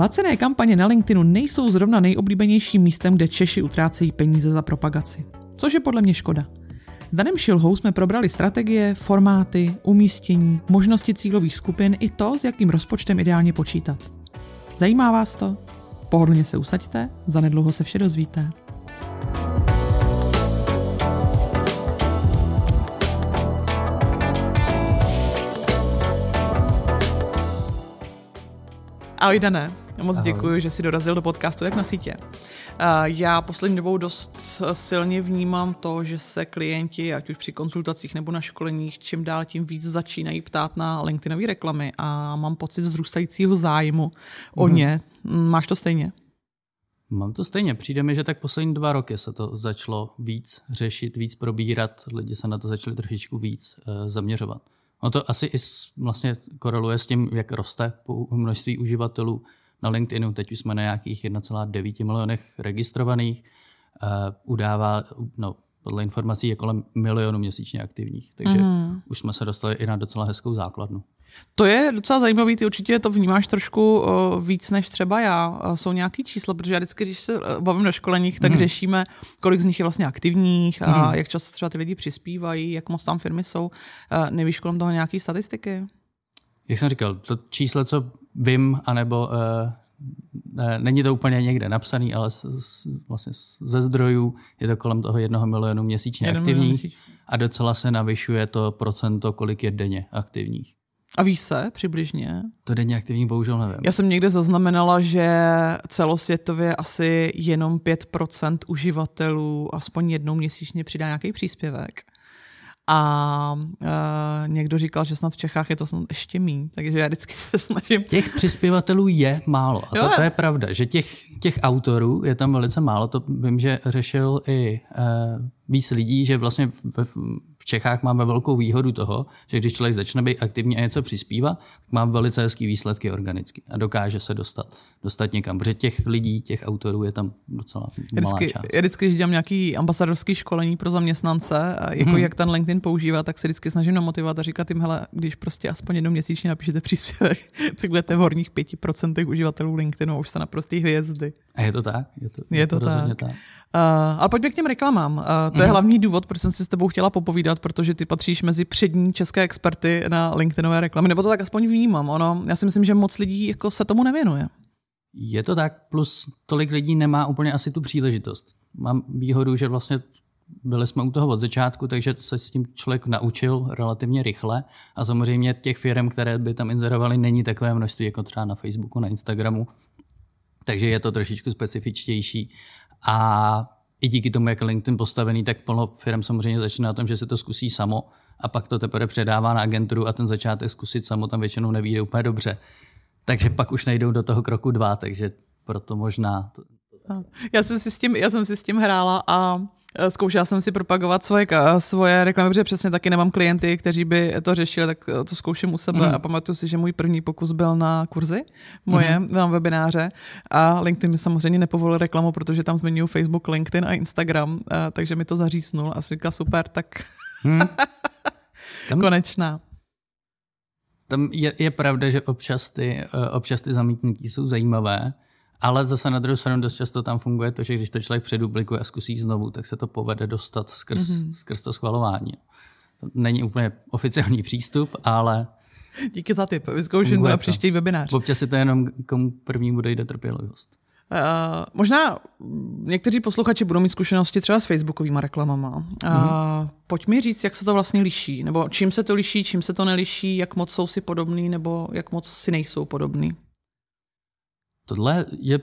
Placené kampaně na LinkedInu nejsou zrovna nejoblíbenějším místem, kde Češi utrácejí peníze za propagaci. Což je podle mě škoda. S Danem Šilhou jsme probrali strategie, formáty, umístění, možnosti cílových skupin i to, s jakým rozpočtem ideálně počítat. Zajímá vás to? Pohodlně se usaďte, zanedlouho se vše dozvíte. Ahoj Dané, moc Ahoj. děkuji, že jsi dorazil do podcastu Jak na sítě. Já poslední dobou dost silně vnímám to, že se klienti, ať už při konzultacích nebo na školeních, čím dál tím víc začínají ptát na LinkedInové reklamy a mám pocit zrůstajícího zájmu o mm. ně. Máš to stejně? Mám to stejně. Přijde mi, že tak poslední dva roky se to začalo víc řešit, víc probírat, lidi se na to začali trošičku víc uh, zaměřovat. No to asi i vlastně koreluje s tím, jak roste množství uživatelů na LinkedInu. Teď už jsme na nějakých 1,9 milionech registrovaných. Uh, udává, no, podle informací je kolem milionu měsíčně aktivních. Takže mm. už jsme se dostali i na docela hezkou základnu. To je docela zajímavý, ty určitě to vnímáš trošku uh, víc než třeba já. Uh, jsou nějaký čísla, protože já vždycky, když se bavím na školeních, tak mm. řešíme, kolik z nich je vlastně aktivních a mm. jak často třeba ty lidi přispívají, jak moc tam firmy jsou. Uh, nevíš kolem toho nějaký statistiky? Jak jsem říkal, to číslo, co vím, anebo ne, není to úplně někde napsaný, ale z, vlastně ze zdrojů je to kolem toho jednoho milionu měsíčně Jeden aktivních měsíč. a docela se navyšuje to procento, kolik je denně aktivních. A ví se přibližně? To denně aktivní bohužel nevím. Já jsem někde zaznamenala, že celosvětově asi jenom 5% uživatelů aspoň jednou měsíčně přidá nějaký příspěvek. A uh, někdo říkal, že snad v Čechách je to snad ještě míň, takže já vždycky se snažím. Těch přispěvatelů je málo. A to, to je pravda, že těch, těch autorů je tam velice málo. To vím, že řešil i uh, víc lidí, že vlastně v Čechách máme velkou výhodu toho, že když člověk začne být aktivní a něco přispívá, tak má velice hezký výsledky organicky a dokáže se dostat, dostat někam. Protože těch lidí, těch autorů je tam docela malá vždycky, část. Já vždycky, když dělám nějaký ambasadorský školení pro zaměstnance, jako hmm. jak ten LinkedIn používá, tak se vždycky snažím namotivovat a říkat jim, hele, když prostě aspoň jednou měsíčně napíšete příspěvek, tak budete v horních 5% uživatelů LinkedInu, už jste na prostý hvězdy. A je to tak? Je to, je to, to tak. tak. Uh, ale pojďme k těm reklamám. Uh, to mm. je mhm. hlavní důvod, proč jsem si s tebou chtěla popovídat, protože ty patříš mezi přední české experty na LinkedInové reklamy, nebo to tak aspoň vnímám. Ono, já si myslím, že moc lidí jako se tomu nevěnuje. Je to tak, plus tolik lidí nemá úplně asi tu příležitost. Mám výhodu, že vlastně byli jsme u toho od začátku, takže se s tím člověk naučil relativně rychle a samozřejmě těch firm, které by tam inzerovaly, není takové množství jako třeba na Facebooku, na Instagramu, takže je to trošičku specifičtější a i díky tomu, jak LinkedIn postavený, tak plno firm samozřejmě začíná na tom, že se to zkusí samo a pak to teprve předává na agenturu a ten začátek zkusit samo tam většinou nevíde úplně dobře. Takže pak už nejdou do toho kroku dva, takže proto možná... Já jsem si s tím, já jsem si s tím hrála a Eh, zkoušela jsem si propagovat svoje, svoje reklamy, protože přesně taky nemám klienty, kteří by to řešili, tak eh, to zkouším u sebe mm. a pamatuju si, že můj první pokus byl na kurzy moje, mm. na webináře a LinkedIn mi samozřejmě nepovolil reklamu, protože tam zmiňuji Facebook, LinkedIn a Instagram, a, eh, takže mi to zaříznul a si říkala super, tak mm. tam, konečná. Tam je, je pravda, že občas ty, občas ty zamítnutí jsou zajímavé, ale zase na druhou stranu dost často tam funguje to, že když to člověk předuplikuje a zkusí znovu, tak se to povede dostat skrz, mm-hmm. skrz to schvalování. To není úplně oficiální přístup, ale Díky za tip. Vyzkouším to na příští webinář. Občas je to jenom komu první bude jde trpělivost. Uh, možná někteří posluchači budou mít zkušenosti třeba s facebookovými reklamama. Uh, mm-hmm. Pojď mi říct, jak se to vlastně liší, nebo čím se to liší, čím se to neliší, jak moc jsou si podobný, nebo jak moc si nejsou podobný. Tohle je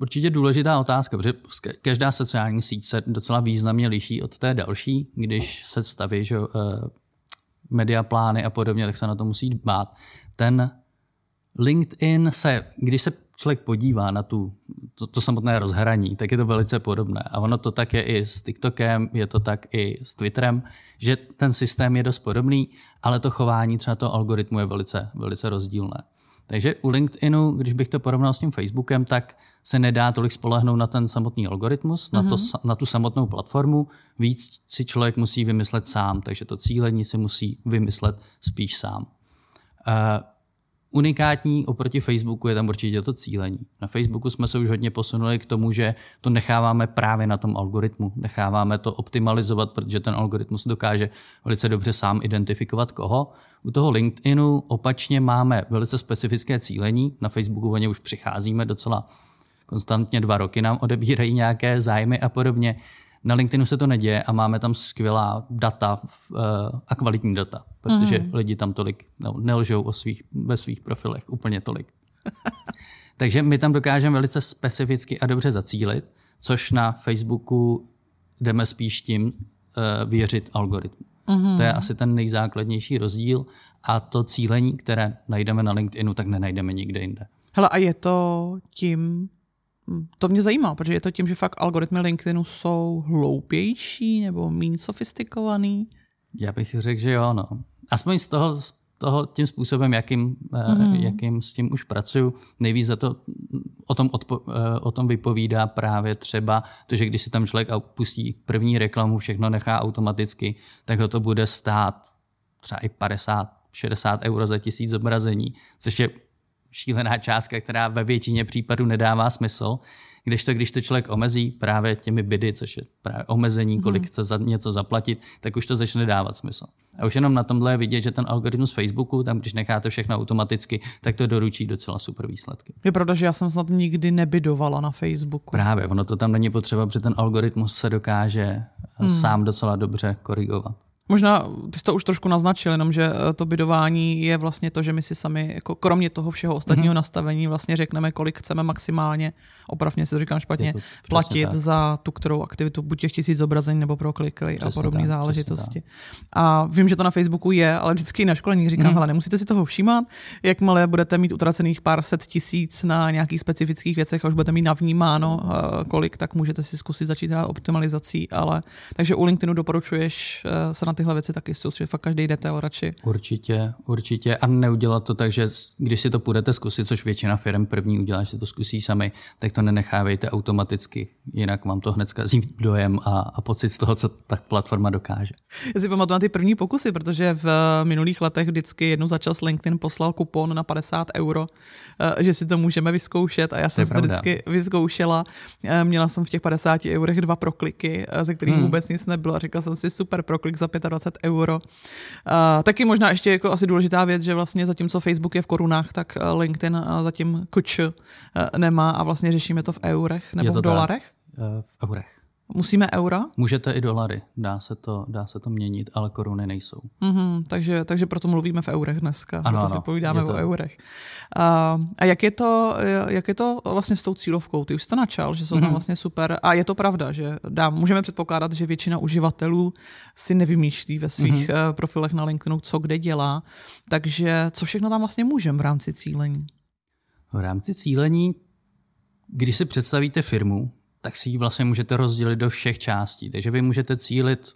určitě důležitá otázka, protože každá sociální síť se docela významně liší od té další. Když se staví že, uh, media plány a podobně, tak se na to musí dbát. Ten LinkedIn se, když se člověk podívá na tu, to, to samotné rozhraní, tak je to velice podobné. A ono to tak je i s TikTokem, je to tak i s Twitterem, že ten systém je dost podobný, ale to chování třeba toho algoritmu je velice, velice rozdílné. Takže u LinkedInu, když bych to porovnal s tím Facebookem, tak se nedá tolik spolehnout na ten samotný algoritmus, mm-hmm. na, to, mhm. na tu samotnou platformu. Víc si člověk musí vymyslet sám, takže to cílení si musí vymyslet spíš sám. Uh, Unikátní oproti Facebooku je tam určitě to cílení. Na Facebooku jsme se už hodně posunuli k tomu, že to necháváme právě na tom algoritmu. Necháváme to optimalizovat, protože ten algoritmus dokáže velice dobře sám identifikovat koho. U toho LinkedInu opačně máme velice specifické cílení. Na Facebooku o ně už přicházíme docela konstantně dva roky nám odebírají nějaké zájmy a podobně. Na LinkedInu se to neděje a máme tam skvělá data uh, a kvalitní data, protože mm. lidi tam tolik no, nelžou o svých, ve svých profilech úplně tolik. Takže my tam dokážeme velice specificky a dobře zacílit, což na Facebooku jdeme spíš tím uh, věřit algoritmu. Mm-hmm. To je asi ten nejzákladnější rozdíl a to cílení, které najdeme na LinkedInu, tak nenajdeme nikde jinde. Hele, a je to tím, to mě zajímá, protože je to tím, že fakt algoritmy LinkedInu jsou hloupější nebo méně sofistikovaný? Já bych řekl, že jo, no. Aspoň z toho, z toho tím způsobem, jakým, mm. jakým s tím už pracuju, nejvíc za to o tom, odpo, eh, o tom vypovídá právě třeba to, že když si tam člověk pustí první reklamu, všechno nechá automaticky, tak ho to bude stát třeba i 50, 60 euro za tisíc zobrazení, což je šílená částka, která ve většině případů nedává smysl. Když to, když to člověk omezí právě těmi bydy, což je právě omezení, kolik hmm. chce za něco zaplatit, tak už to začne dávat smysl. A už jenom na tomhle je vidět, že ten algoritmus Facebooku, tam když necháte všechno automaticky, tak to doručí docela super výsledky. Je pravda, že já jsem snad nikdy nebydovala na Facebooku. Právě, ono to tam není potřeba, protože ten algoritmus se dokáže hmm. sám docela dobře korigovat. Možná ty jsi to už trošku naznačil, jenom že eh, to bydování je vlastně to, že my si sami, jako kromě toho všeho ostatního mm-hmm. nastavení, vlastně řekneme, kolik chceme maximálně, opravně si to říkám špatně, to platit tak. za tu kterou aktivitu, buď těch tisíc zobrazení nebo pro kliky a podobné záležitosti. A vím, že to na Facebooku je, ale vždycky na školení říkám, mm-hmm. hele, nemusíte si toho všímat, jakmile budete mít utracených pár set tisíc na nějakých specifických věcech a už budete mít navnímáno, eh, kolik, tak můžete si zkusit začít hrát optimalizací, ale takže u LinkedInu doporučuješ eh, se na tyhle věci taky soustředit, fakt každý detail radši. Určitě, určitě. A neudělat to tak, že když si to půjdete zkusit, což většina firm první udělá, že to zkusí sami, tak to nenechávejte automaticky, jinak vám to hned zkazí dojem a, a pocit z toho, co ta platforma dokáže. Já si pamatuju na ty první pokusy, protože v minulých letech vždycky jednou za čas LinkedIn poslal kupon na 50 euro, eh, že si to můžeme vyzkoušet a já jsem to, to vždycky vyzkoušela. Eh, měla jsem v těch 50 eurech dva prokliky, eh, ze kterých hmm. vůbec nic nebylo a říkala jsem si super proklik za 25 euro. Uh, taky možná ještě jako asi důležitá věc, že vlastně zatímco Facebook je v korunách, tak LinkedIn zatím kuč nemá a vlastně řešíme to v eurech nebo v dolarech. Tak. V eurech. Musíme eura? Můžete i dolary, dá se to, dá se to měnit, ale koruny nejsou. Mm-hmm, takže, takže proto mluvíme v eurech dneska, ano, proto ano, si povídáme to... o eurech. A, a jak, je to, jak je to vlastně s tou cílovkou? Ty už jsi to načal, že jsou mm-hmm. tam mhm. vlastně super. A je to pravda, že dá, můžeme předpokládat, že většina uživatelů si nevymýšlí ve svých mm-hmm. profilech na LinkedInu, co kde dělá. Takže co všechno tam vlastně můžeme v rámci cílení? V rámci cílení, když si představíte firmu, tak si ji vlastně můžete rozdělit do všech částí. Takže vy můžete cílit,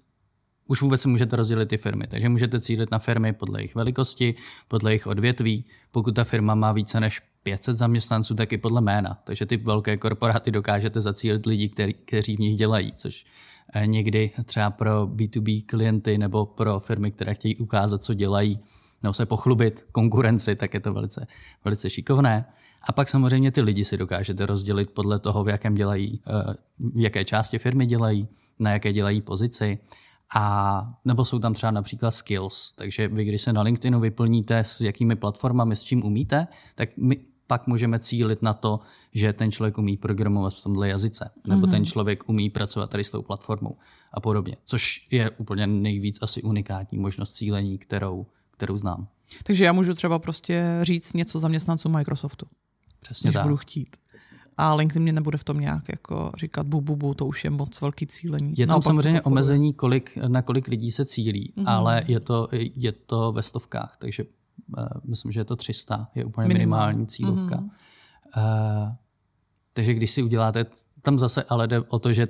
už vůbec si můžete rozdělit ty firmy. Takže můžete cílit na firmy podle jejich velikosti, podle jejich odvětví. Pokud ta firma má více než 500 zaměstnanců, tak i podle jména. Takže ty velké korporáty dokážete zacílit lidi, který, kteří v nich dělají, což eh, někdy třeba pro B2B klienty nebo pro firmy, které chtějí ukázat, co dělají, nebo se pochlubit konkurenci, tak je to velice, velice šikovné. A pak samozřejmě ty lidi si dokážete rozdělit podle toho, v jakém dělají, eh, v jaké části firmy dělají, na jaké dělají pozici. A nebo jsou tam třeba například skills, takže vy, když se na LinkedInu vyplníte s jakými platformami, s čím umíte, tak my pak můžeme cílit na to, že ten člověk umí programovat v tomhle jazyce, nebo mm-hmm. ten člověk umí pracovat tady s tou platformou a podobně, což je úplně nejvíc asi unikátní možnost cílení, kterou, kterou znám. Takže já můžu třeba prostě říct něco zaměstnancům Microsoftu. Přesně když tak. budu chtít. A LinkedIn mě nebude v tom nějak jako říkat bu, bu, bu, to už je moc velký cílení. Je tam Naopak samozřejmě omezení, kolik, na kolik lidí se cílí, mm-hmm. ale je to, je to ve stovkách, takže uh, myslím, že je to 300, je úplně Minimál. minimální cílovka. Mm-hmm. Uh, takže když si uděláte, tam zase ale jde o to, že,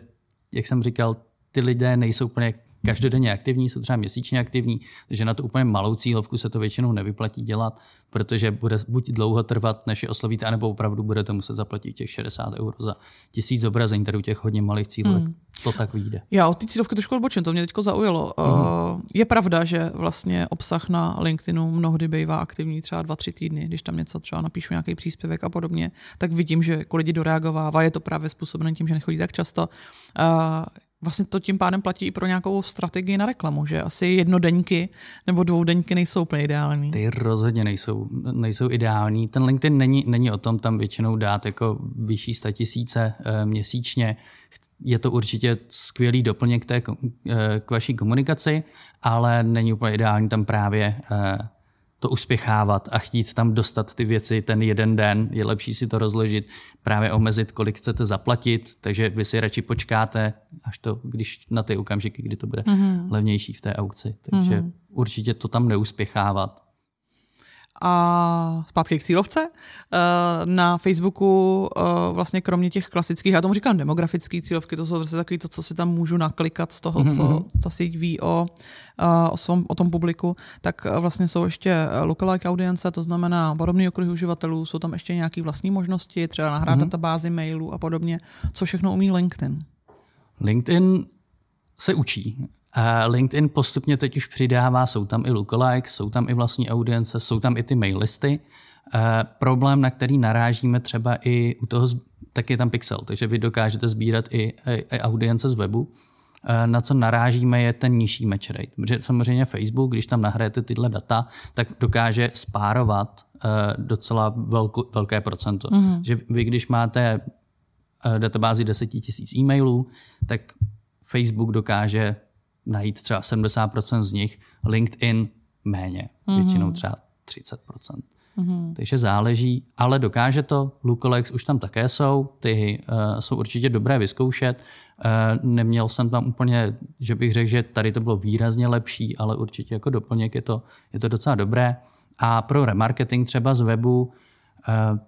jak jsem říkal, ty lidé nejsou úplně každodenně aktivní, jsou třeba měsíčně aktivní, takže na tu úplně malou cílovku se to většinou nevyplatí dělat, protože bude buď dlouho trvat, než je oslovíte, anebo opravdu budete muset zaplatit těch 60 euro za tisíc zobrazení, tady u těch hodně malých cílovek. Hmm. To tak vyjde. Já od té cílovky trošku odbočím, to mě teď zaujalo. Mm. Uh, je pravda, že vlastně obsah na LinkedInu mnohdy bývá aktivní třeba dva, tři týdny, když tam něco třeba napíšu nějaký příspěvek a podobně, tak vidím, že jako lidi doreagovává, je to právě způsobené tím, že nechodí tak často. Uh, vlastně to tím pádem platí i pro nějakou strategii na reklamu, že asi jednodenky nebo dvoudenky nejsou úplně ideální. Ty rozhodně nejsou, nejsou ideální. Ten LinkedIn není, není o tom tam většinou dát jako vyšší tisíce e, měsíčně. Je to určitě skvělý doplněk té, e, k vaší komunikaci, ale není úplně ideální tam právě e, to uspěchávat a chtít tam dostat ty věci ten jeden den. Je lepší si to rozložit, právě omezit, kolik chcete zaplatit, takže vy si radši počkáte, až to, když na ty okamžiky, kdy to bude mm-hmm. levnější v té aukci. Takže mm-hmm. určitě to tam neuspěchávat. A zpátky k cílovce. Eh, na Facebooku eh, vlastně kromě těch klasických, já tomu říkám demografické cílovky, to jsou vlastně takový to, co si tam můžu naklikat z toho, mm-hmm. co mhm. ta síť ví o, eh, o, svom, o tom publiku, tak vlastně jsou ještě lookalike audience, to znamená podobný okruhy uživatelů, jsou tam ještě nějaké vlastní možnosti, třeba nahrát mm-hmm. databázy mailů a podobně, co všechno umí LinkedIn. LinkedIn se učí. LinkedIn postupně teď už přidává, jsou tam i lookalikes, jsou tam i vlastní audience, jsou tam i ty mail listy. A problém, na který narážíme třeba i u toho, tak je tam pixel, takže vy dokážete sbírat i, i, i audience z webu. Na co narážíme je ten nižší match rate. Protože samozřejmě Facebook, když tam nahrajete tyhle data, tak dokáže spárovat docela velko, velké procento. Mm-hmm. Že vy, když máte databázi 10 000 e-mailů, tak Facebook dokáže najít třeba 70% z nich, LinkedIn méně, mm-hmm. většinou třeba 30%. Mm-hmm. Takže záleží, ale dokáže to. Lookalikes už tam také jsou, ty uh, jsou určitě dobré vyzkoušet. Uh, neměl jsem tam úplně, že bych řekl, že tady to bylo výrazně lepší, ale určitě jako doplněk je to, je to docela dobré. A pro remarketing třeba z webu uh,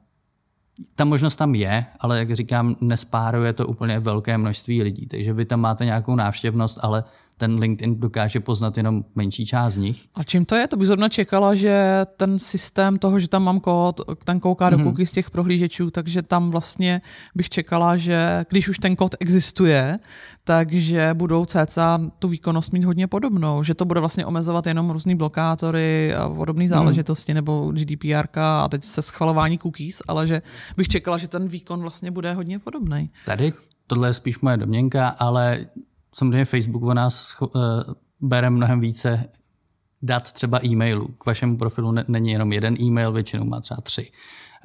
ta možnost tam je, ale jak říkám, nespáruje to úplně velké množství lidí. Takže vy tam máte nějakou návštěvnost, ale ten LinkedIn dokáže poznat jenom menší část z nich. A čím to je? To bych zrovna čekala, že ten systém toho, že tam mám kód, ten kouká do mm-hmm. z těch prohlížečů, takže tam vlastně bych čekala, že když už ten kód existuje, takže budou cca tu výkonnost mít hodně podobnou, že to bude vlastně omezovat jenom různý blokátory a podobné mhm. záležitosti, mm. nebo GDPR a teď se schvalování cookies, ale že bych čekala, že ten výkon vlastně bude hodně podobný. Tady tohle je spíš moje domněnka, ale samozřejmě Facebook o nás uh, bere mnohem více dat třeba e-mailu. K vašemu profilu ne, není jenom jeden e-mail, většinou má třeba tři.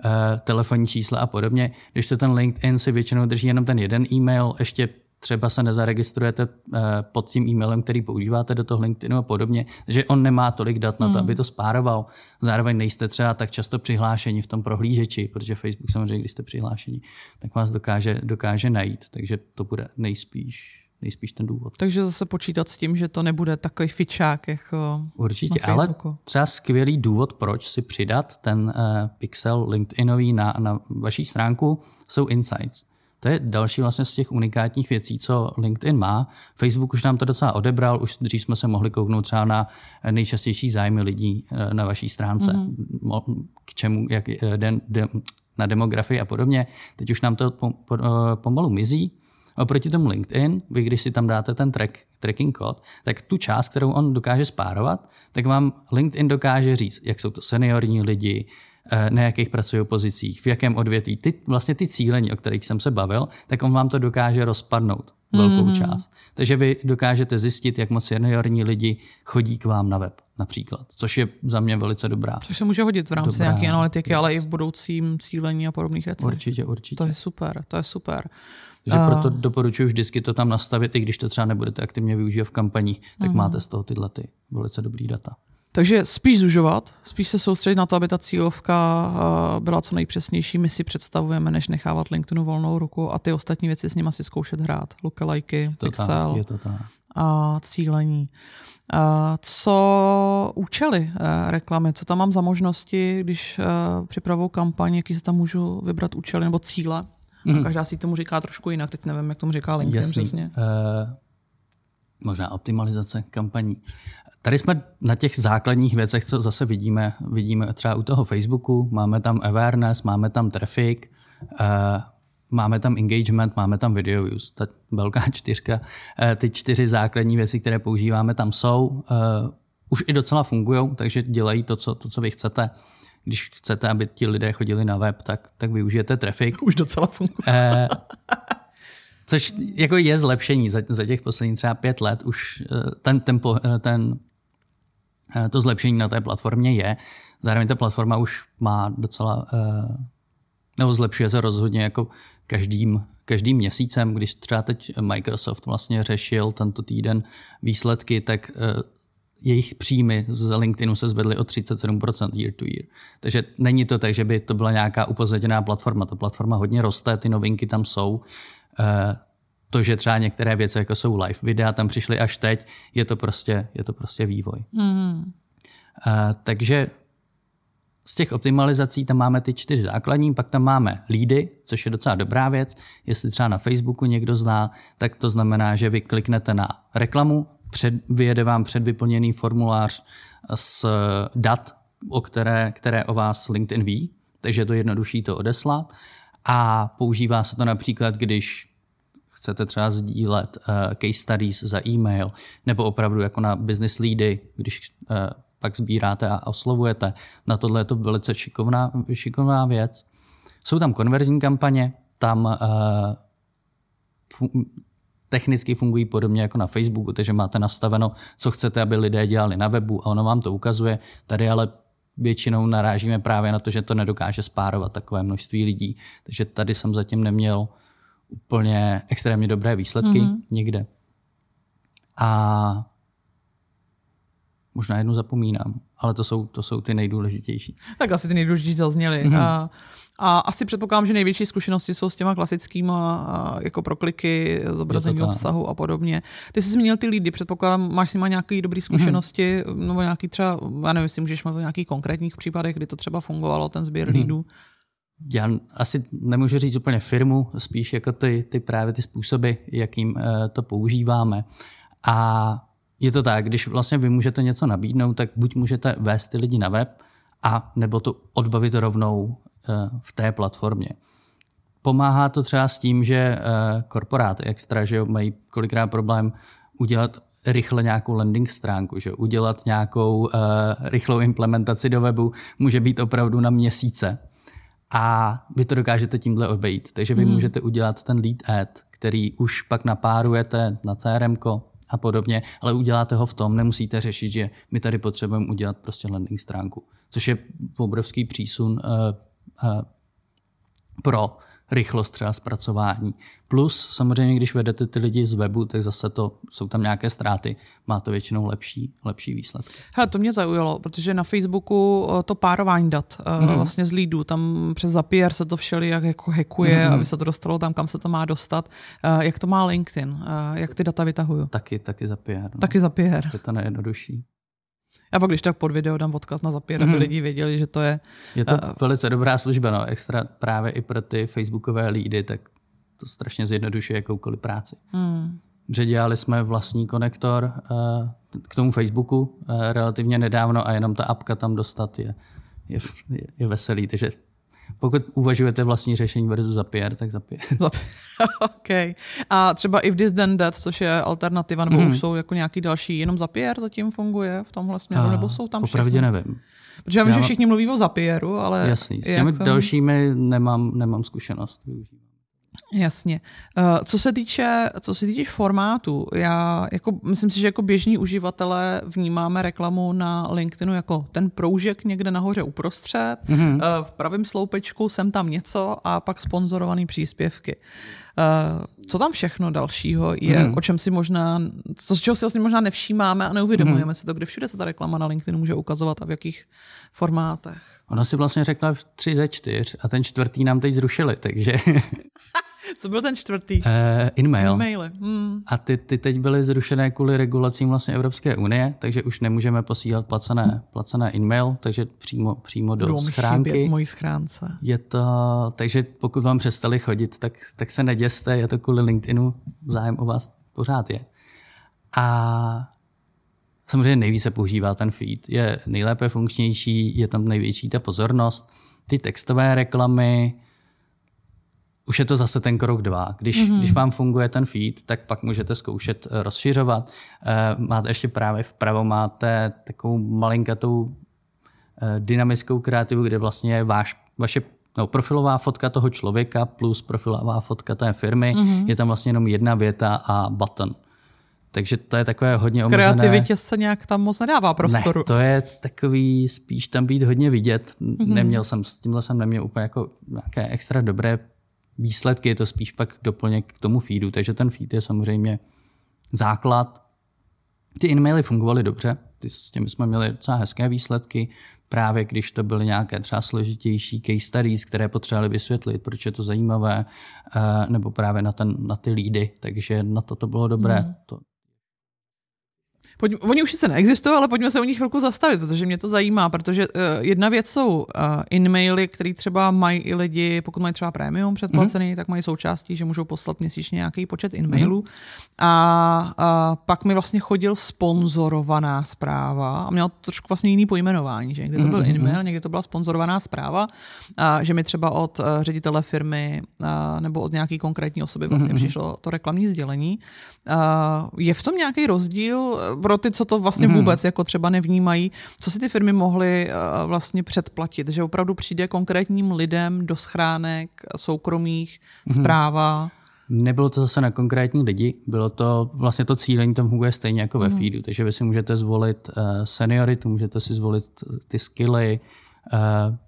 Uh, telefonní čísla a podobně. Když to ten LinkedIn si většinou drží jenom ten jeden e-mail, ještě třeba se nezaregistrujete uh, pod tím e-mailem, který používáte do toho LinkedInu a podobně, že on nemá tolik dat na to, hmm. aby to spároval. Zároveň nejste třeba tak často přihlášeni v tom prohlížeči, protože Facebook samozřejmě, když jste přihlášeni, tak vás dokáže, dokáže najít, takže to bude nejspíš nejspíš ten důvod. Takže zase počítat s tím, že to nebude takový fičák jako Určitě, ale třeba skvělý důvod, proč si přidat ten uh, pixel LinkedInový na, na vaší stránku, jsou insights. To je další vlastně z těch unikátních věcí, co LinkedIn má. Facebook už nám to docela odebral, už dřív jsme se mohli kouknout třeba na nejčastější zájmy lidí eh, na vaší stránce, mm-hmm. k čemu, jak, den, de, na demografii a podobně. Teď už nám to pomalu mizí. Oproti tomu LinkedIn, vy když si tam dáte ten track, tracking kód, tak tu část, kterou on dokáže spárovat, tak vám LinkedIn dokáže říct, jak jsou to seniorní lidi, eh, na jakých pracují pozicích, v jakém odvětví. Ty, vlastně ty cílení, o kterých jsem se bavil, tak on vám to dokáže rozpadnout velkou mm-hmm. část. Takže vy dokážete zjistit, jak moc seniorní lidi chodí k vám na web například, což je za mě velice dobrá. Což se může hodit v rámci nějaké analytiky, věc. ale i v budoucím cílení a podobných věcí. Určitě, určitě. To je super, to je super. Takže uh, proto doporučuji vždycky to tam nastavit, i když to třeba nebudete aktivně využívat v kampaních, tak uh-huh. máte z toho tyhle ty velice dobrý data. Takže spíš zužovat, spíš se soustředit na to, aby ta cílovka byla co nejpřesnější. My si představujeme, než nechávat LinkedInu volnou ruku a ty ostatní věci s nimi si zkoušet hrát. Lookalike, pixel je to tak. a cílení. Co účely eh, reklamy? Co tam mám za možnosti, když eh, připravuju kampaň, jaký se tam můžu vybrat účely nebo cíle? Mm. Každá si tomu říká trošku jinak, teď nevím, jak tomu říká LinkedIn přesně. Uh, možná optimalizace kampaní. Tady jsme na těch základních věcech, co zase vidíme, vidíme třeba u toho Facebooku, máme tam awareness, máme tam traffic, uh, máme tam engagement, máme tam video views. Ta velká čtyřka, uh, ty čtyři základní věci, které používáme, tam jsou. Uh, už i docela fungují, takže dělají to, co, to, co vy chcete. Když chcete, aby ti lidé chodili na web, tak, tak využijete traffic. Už docela funguje. Uh, což jako je zlepšení za, za těch posledních třeba pět let. Už ten, tempo, ten Eh, to zlepšení na té platformě je. Zároveň ta platforma už má docela, eh, nebo zlepšuje se rozhodně jako každým, každým měsícem, když třeba teď Microsoft vlastně řešil tento týden výsledky, tak eh, jejich příjmy z LinkedInu se zvedly o 37% year to year. Takže není to tak, že by to byla nějaká upozaděná platforma. Ta platforma hodně roste, ty novinky tam jsou to, že třeba některé věci, jako jsou live videa, tam přišly až teď, je to prostě, je to prostě vývoj. Mm. Takže z těch optimalizací tam máme ty čtyři základní, pak tam máme lídy, což je docela dobrá věc. Jestli třeba na Facebooku někdo zná, tak to znamená, že vy kliknete na reklamu, před, vyjede vám předvyplněný formulář s dat, o které, které o vás LinkedIn ví, takže je to jednodušší to odeslat. A používá se to například, když chcete třeba sdílet uh, case studies za e-mail, nebo opravdu jako na business leady, když uh, pak sbíráte a oslovujete. Na tohle je to velice šikovná, šikovná věc. Jsou tam konverzní kampaně, tam fu- technicky fungují podobně jako na Facebooku, takže máte nastaveno, co chcete, aby lidé dělali na webu a ono vám to ukazuje. Tady ale většinou narážíme právě na to, že to nedokáže spárovat takové množství lidí. Takže tady jsem zatím neměl úplně extrémně dobré výsledky mm-hmm. někde. A možná jednu zapomínám, ale to jsou, to jsou ty nejdůležitější. Tak asi ty nejdůležitější zazněly. Mm-hmm. A, a asi předpokládám, že největší zkušenosti jsou s těma klasickými jako prokliky, zobrazení obsahu a podobně. Ty jsi zmínil ty lídy, předpokládám, máš s nimi nějaké dobré zkušenosti, mm-hmm. nebo nějaký třeba, já nevím, jestli můžeš mít o nějakých konkrétních případech, kdy to třeba fungovalo, ten sběr mm-hmm. lídů já asi nemůžu říct úplně firmu, spíš jako ty, ty právě ty způsoby, jakým uh, to používáme. A je to tak, když vlastně vy můžete něco nabídnout, tak buď můžete vést ty lidi na web, a nebo to odbavit rovnou uh, v té platformě. Pomáhá to třeba s tím, že uh, korporáty extra že mají kolikrát problém udělat rychle nějakou landing stránku, že udělat nějakou uh, rychlou implementaci do webu může být opravdu na měsíce a vy to dokážete tímhle obejít. Takže vy mm. můžete udělat ten lead ad, který už pak napárujete na CRM a podobně, ale uděláte ho v tom, nemusíte řešit, že my tady potřebujeme udělat prostě landing stránku, což je obrovský přísun uh, uh, pro rychlost třeba zpracování. Plus samozřejmě, když vedete ty lidi z webu, tak zase to jsou tam nějaké ztráty, má to většinou lepší, lepší výsledky. Hele, to mě zaujalo, protože na Facebooku eh, to párování dat mm-hmm. vlastně z lídů, tam přes Zapier se to všeli jak jako hackuje, mm-hmm. aby se to dostalo tam, kam se to má dostat. Jak to má LinkedIn? Jak ty data vytahuju? Taky, taky Zapier. No. Taky Zapier. Je to nejjednodušší. Já pak když tak pod video dám odkaz na zapěr, aby mm. lidi věděli, že to je... Je to uh, velice dobrá služba, no, extra právě i pro ty facebookové lídy, tak to strašně zjednodušuje jakoukoliv práci. Mm. dělali jsme vlastní konektor uh, k tomu Facebooku uh, relativně nedávno a jenom ta apka tam dostat je, je, je veselý, takže pokud uvažujete vlastní řešení versus Zapier, tak Zapier. OK. A třeba i v This Then That, což je alternativa, nebo mm. už jsou jako nějaký další, jenom Zapier zatím funguje v tomhle směru, A, nebo jsou tam Popravdě nevím. Protože já vím, že všichni mluví o Zapieru, ale... Jasný, s těmi dalšími nemám, nemám zkušenost. Využívám. Jasně. Eh, co se týče, co se týče formátu, já jako, myslím si, že jako běžní uživatelé vnímáme reklamu na LinkedInu jako ten proužek někde nahoře uprostřed, mm-hmm. v pravém sloupečku jsem tam něco a pak sponzorované příspěvky. Eh, co tam všechno dalšího je, mm-hmm. o čem si možná, co, z čeho si vlastně možná nevšímáme a neuvědomujeme mm-hmm. si to, kde všude se ta reklama na LinkedInu může ukazovat a v jakých formátech. Ona si vlastně řekla tři ze čtyř a ten čtvrtý nám teď zrušili, takže... Co byl ten čtvrtý? Uh, in-mail. In-maily. Hmm. A ty, ty teď byly zrušené kvůli regulacím vlastně Evropské unie, takže už nemůžeme posílat placené, placené in-mail, takže přímo, přímo do Budou schránky. v mojí schránce. Je to, takže pokud vám přestali chodit, tak, tak se neděste, je to kvůli LinkedInu, zájem o vás pořád je. A samozřejmě nejvíce používá ten feed. Je nejlépe funkčnější, je tam největší ta pozornost. Ty textové reklamy, už je to zase ten krok dva. Když, mm-hmm. když vám funguje ten feed, tak pak můžete zkoušet eh, rozšiřovat. Eh, máte ještě právě vpravo máte takovou malinkatou eh, dynamickou kreativu, kde vlastně je váš, vaše no, profilová fotka toho člověka plus profilová fotka té firmy. Mm-hmm. Je tam vlastně jenom jedna věta a button. Takže to je takové hodně omezené. Kreativitě se nějak tam moc nedává prostoru. Ne, to je takový spíš tam být hodně vidět. Mm-hmm. Neměl jsem, s tímhle jsem neměl úplně jako nějaké extra dobré výsledky, je to spíš pak doplněk k tomu feedu, takže ten feed je samozřejmě základ. Ty e-maily fungovaly dobře, ty, s těmi jsme měli docela hezké výsledky, právě když to byly nějaké třeba složitější case studies, které potřebovali vysvětlit, proč je to zajímavé, eh, nebo právě na, ten, na ty lídy, takže na to to bylo dobré. Mm. To, Pojď, oni už sice neexistují, ale pojďme se o nich chvilku zastavit, protože mě to zajímá, protože uh, jedna věc jsou uh, in-maily, které třeba mají i lidi, pokud mají třeba premium předplacený, mm-hmm. tak mají součástí, že můžou poslat měsíčně nějaký počet in-mailů. Mm-hmm. A uh, pak mi vlastně chodil sponzorovaná zpráva a měl to trošku vlastně jiný pojmenování, že někdy to byl mm-hmm. in-mail, někdy to byla sponzorovaná zpráva, uh, že mi třeba od uh, ředitele firmy uh, nebo od nějaké konkrétní osoby vlastně mm-hmm. přišlo to reklamní sdělení. Uh, je v tom nějaký rozdíl? Pro ty, co to vlastně mhm. vůbec jako třeba nevnímají, co si ty firmy mohly uh, vlastně předplatit, že opravdu přijde konkrétním lidem do schránek soukromých mm-hmm. zpráva. Nebylo to zase na konkrétní lidi, bylo to vlastně to cílení tam funguje stejně jako ve mm. feedu, takže vy si můžete zvolit uh, senioritu, můžete si zvolit ty skilly,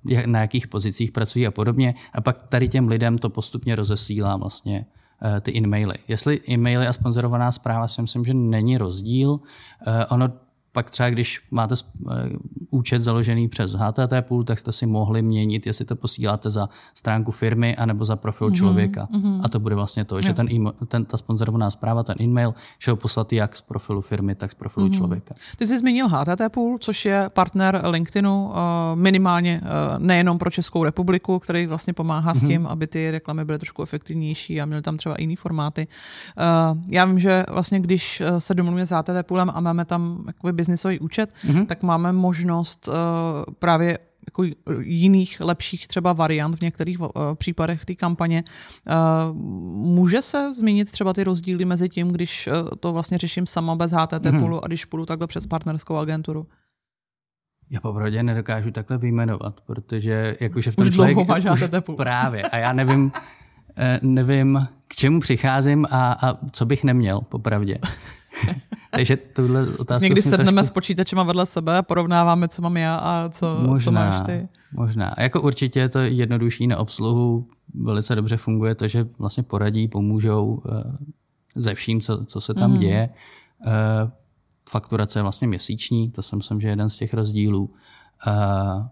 uh, na jakých pozicích pracují a podobně a pak tady těm lidem to postupně rozesílá vlastně Eh, ty e-maily. Jestli e-maily a sponzorovaná zpráva si myslím, že není rozdíl. Eh, ono pak třeba, když máte eh, účet založený přes HTT pool, tak jste si mohli měnit, jestli to posíláte za stránku firmy anebo za profil mm-hmm, člověka. Mm-hmm. A to bude vlastně to, že ten, ten, ta sponzorovaná zpráva, ten e-mail, že ho poslat jak z profilu firmy, tak z profilu mm-hmm. člověka. Ty jsi zmínil HTT pool, což je partner LinkedInu, minimálně nejenom pro Českou republiku, který vlastně pomáhá mm-hmm. s mhm. tím, aby ty reklamy byly trošku efektivnější a měly tam třeba jiný formáty. Já vím, že vlastně když se domluvíme s HTT poolem a máme tam biznisový účet, mm-hmm. tak máme možnost uh, právě jako jiných lepších třeba variant v některých uh, případech té kampaně. Uh, může se změnit třeba ty rozdíly mezi tím, když uh, to vlastně řeším sama bez HTT mm-hmm. půlu a když půjdu takhle přes partnerskou agenturu? Já popravdě nedokážu takhle vyjmenovat, protože jakože v tom Už člověk, dlouho máš HTT půl. Právě. A já nevím, nevím, k čemu přicházím a, a co bych neměl, popravdě. Takže tuhle otázku Někdy sedneme trošku... s počítačem vedle sebe a porovnáváme, co mám já a co, možná, co máš ty. Možná. A jako určitě je to jednodušší na obsluhu, velice dobře funguje to, že vlastně poradí, pomůžou uh, ze vším, co, co se tam mm. děje. Uh, fakturace je vlastně měsíční, to si myslím, že je jeden z těch rozdílů. Uh,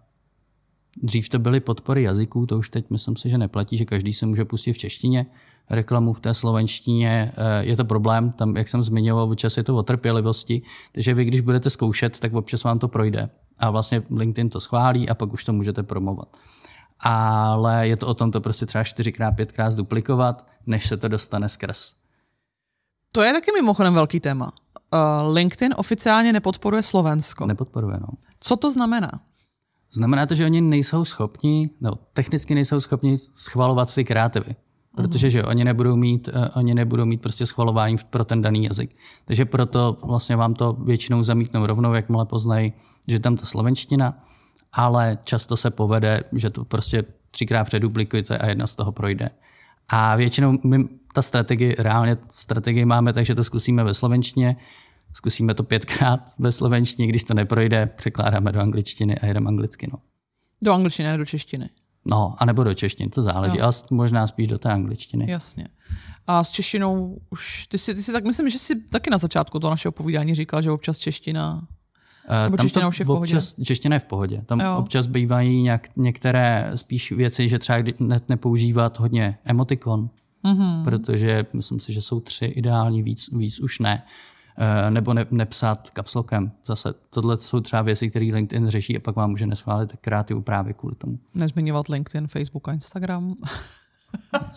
Dřív to byly podpory jazyků, to už teď myslím si, že neplatí, že každý se může pustit v češtině reklamu v té slovenštině. Eh, je to problém, tam, jak jsem zmiňoval, občas je to o trpělivosti, takže vy, když budete zkoušet, tak občas vám to projde. A vlastně LinkedIn to schválí a pak už to můžete promovat. Ale je to o tom to prostě třeba čtyřikrát, pětkrát zduplikovat, než se to dostane skrz. To je taky mimochodem velký téma. Uh, LinkedIn oficiálně nepodporuje Slovensko. Nepodporuje, no. Co to znamená? Znamená to, že oni nejsou schopni, no, technicky nejsou schopni schvalovat ty kreativy. Protože že oni nebudou mít, uh, oni nebudou mít prostě schvalování pro ten daný jazyk. Takže proto vlastně vám to většinou zamítnou rovnou, jakmile poznají, že tam to slovenština, ale často se povede, že to prostě třikrát předuplikujete a jedna z toho projde. A většinou my ta strategie, reálně strategii máme, takže to zkusíme ve slovenštině, zkusíme to pětkrát ve slovenštině, když to neprojde, překládáme do angličtiny a jedeme anglicky. No. Do angličtiny, do češtiny. No, anebo do češtiny, to záleží. Jo. A možná spíš do té angličtiny. Jasně. A s češtinou už, ty si, ty si tak myslím, že jsi taky na začátku toho našeho povídání říkal, že občas čeština eh, Nebo čeština už je v pohodě? Občas, čeština je v pohodě. Tam jo. občas bývají nějak, některé spíš věci, že třeba net nepoužívat hodně emotikon, mm-hmm. protože myslím si, že jsou tři ideální, víc, víc už ne. Eh, nebo ne, nepsat kapslokem. Zase tohle jsou třeba věci, které LinkedIn řeší a pak vám může neschválit kreativu právě kvůli tomu. Nezmiňovat LinkedIn, Facebook a Instagram.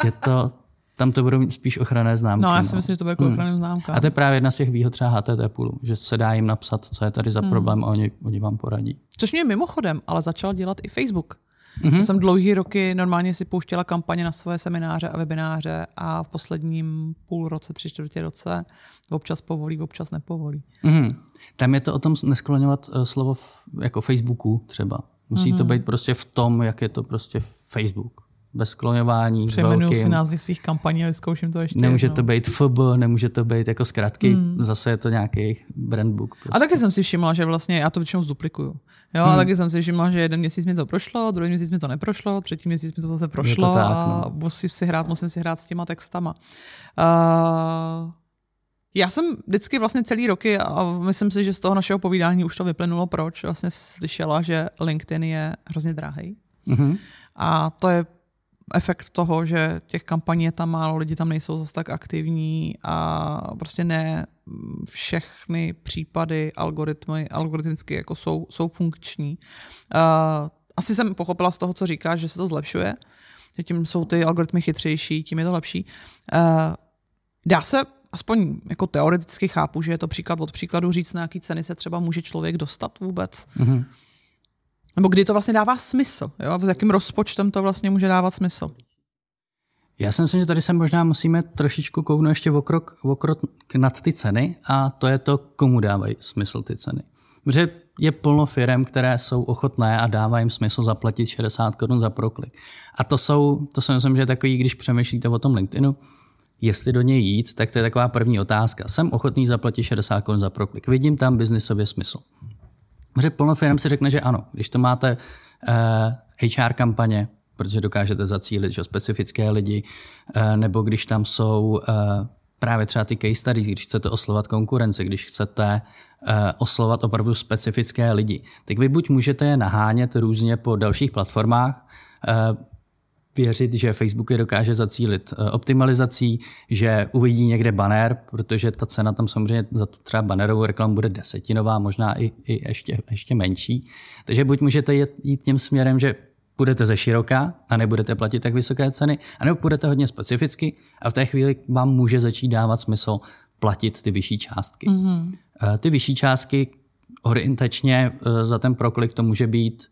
je to tam to budou mít spíš ochranné známky. No, já si no. myslím, že to bude jako hmm. ochranná známka. A to je právě jedna z těch výhod třeba HTT půlu, že se dá jim napsat, co je tady za hmm. problém a oni, oni vám poradí. Což mě mimochodem ale začal dělat i Facebook. Mm-hmm. Já jsem dlouhý roky normálně si pouštěla kampaně na svoje semináře a webináře a v posledním půl roce, tři čtvrtě roce občas povolí, občas nepovolí. Mm-hmm. Tam je to o tom neskloňovat uh, slovo jako Facebooku třeba. Musí mm-hmm. to být prostě v tom, jak je to prostě Facebook bez skloňování. Přejmenuju si názvy svých kampaní a vyzkouším to ještě. Nemůže jednou. to být FB, nemůže to být jako zkratky, hmm. zase je to nějaký brandbook. Prostě. A taky jsem si všimla, že vlastně já to většinou zduplikuju. Jo, hmm. a taky jsem si všimla, že jeden měsíc mi to prošlo, druhý měsíc mi to neprošlo, třetí měsíc mi to zase prošlo to tak, a no. musím si hrát, musím si hrát s těma textama. Uh, já jsem vždycky vlastně celý roky a myslím si, že z toho našeho povídání už to vyplynulo, proč vlastně slyšela, že LinkedIn je hrozně drahý. Mm-hmm. A to je efekt toho, že těch kampaní je tam málo, lidi tam nejsou zase tak aktivní a prostě ne všechny případy algoritmy, algoritmicky jako jsou, jsou funkční. Uh, asi jsem pochopila z toho, co říkáš, že se to zlepšuje, že tím jsou ty algoritmy chytřejší, tím je to lepší. Uh, dá se aspoň jako teoreticky chápu, že je to příklad od příkladu říct, na jaký ceny se třeba může člověk dostat vůbec. Mm-hmm. Nebo kdy to vlastně dává smysl? Jo? S jakým rozpočtem to vlastně může dávat smysl? Já si myslím, že tady se možná musíme trošičku kouknout ještě o krok, o krok nad ty ceny a to je to, komu dávají smysl ty ceny. Protože je plno firm, které jsou ochotné a dává jim smysl zaplatit 60 korun za proklik. A to jsou, to si myslím, že je takový, když přemýšlíte o tom LinkedInu, jestli do něj jít, tak to je taková první otázka. Jsem ochotný zaplatit 60 korun za proklik. Vidím tam biznisově smysl. Protože plno firm si řekne, že ano. Když to máte uh, eh, HR kampaně, protože dokážete zacílit že specifické lidi, uh, nebo když tam jsou uh, právě třeba ty case studies, když chcete oslovat konkurenci, když chcete uh, oslovat opravdu specifické lidi, tak vy buď můžete je nahánět různě po dalších platformách, uh, věřit, že Facebook je dokáže zacílit eh, optimalizací, že uvidí někde banner, protože ta cena tam samozřejmě za tu třeba bannerovou reklamu bude desetinová, možná i, i ještě, ještě menší. Takže buď můžete jít, tím směrem, že půjdete ze široka a nebudete platit tak vysoké ceny, anebo půjdete hodně specificky a v té chvíli vám může začít dávat smysl platit ty vyšší částky. Mm-hmm. Ty vyšší částky orientačně eh, za ten proklik to může být